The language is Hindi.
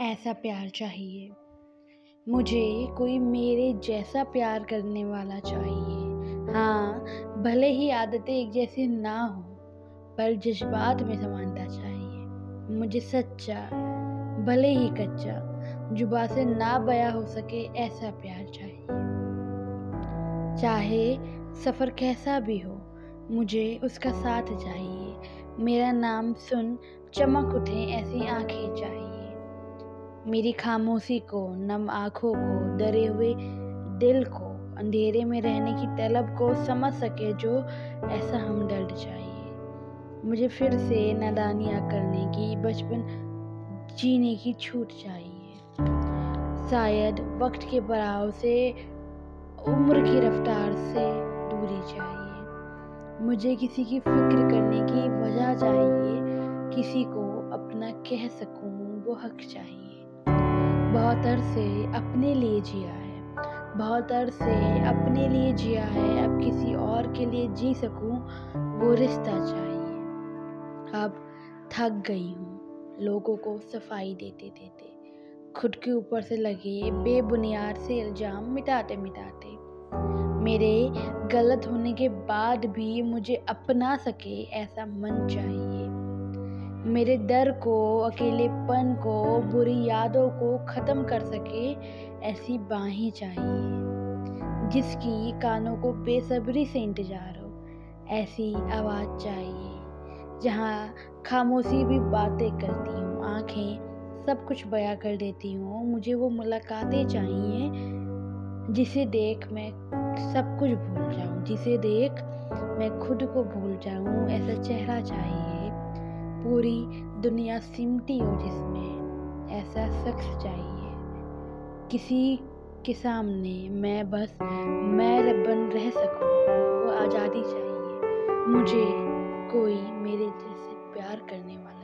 ऐसा प्यार चाहिए। मुझे कोई मेरे जैसा प्यार करने वाला चाहिए। हाँ भले ही आदतें एक जैसी ना हो, पर जज्बात में समानता चाहिए। मुझे सच्चा, भले ही कच्चा, जुबा से ना बया हो सके ऐसा प्यार चाहिए। चाहे सफ़र कैसा भी हो, मुझे उसका साथ चाहिए। मेरा नाम सुन चमक उठे ऐसी आँखें चाहिए। मेरी खामोशी को, नम आँखों को, डरे हुए दिल को, अंधेरे में रहने की तलब को समझ सके जो ऐसा हमदर्द चाहिए मुझे फिर से नादानियाँ करने की, बचपन जीने की छूट चाहिए। शायद वक्त के बराव से, उम्र की रफ्तार से दूरी चाहिए। मुझे किसी की फ़िक्र करने की वजह चाहिए, किसी को अपना कह सकूँ, वो हक चाहिए। बहुत अरसे अपने लिए जिया है। बहुत अरसे अपने लिए जिया है। अब किसी और के लिए जी सकूँ, वो रिश्ता चाहिए। अब थक गई हूँ। लोगों को सफ़ाई देते देते, खुद के ऊपर से लगे बेबुनियाद से इल्ज़ाम मिटाते मिटाते। मेरे गलत होने के बाद भी मुझे अपना सके ऐसा मन चाहिए। मेरे डर को, अकेलेपन को, बुरी यादों को ख़त्म कर सके ऐसी बाहें चाहिए, जिसकी कानों को बेसब्री से इंतज़ार हो। ऐसी आवाज़ चाहिए, जहाँ खामोशी भी बातें करती हूँ, आँखें सब कुछ बया कर देती हूँ, मुझे वो मुलाकातें चाहिए, जिसे देख मैं सब कुछ भूल जाऊँ, जिसे देख मैं खुद को भूल जाऊँ, ऐसा चेहरा चाहिए। पूरी दुनिया सिमटी हो जिसमें ऐसा शख्स चाहिए। किसी के सामने मैं बस मैं बन रह सकूँ, वो आज़ादी चाहिए। मुझे कोई मेरे जैसे प्यार करने वाला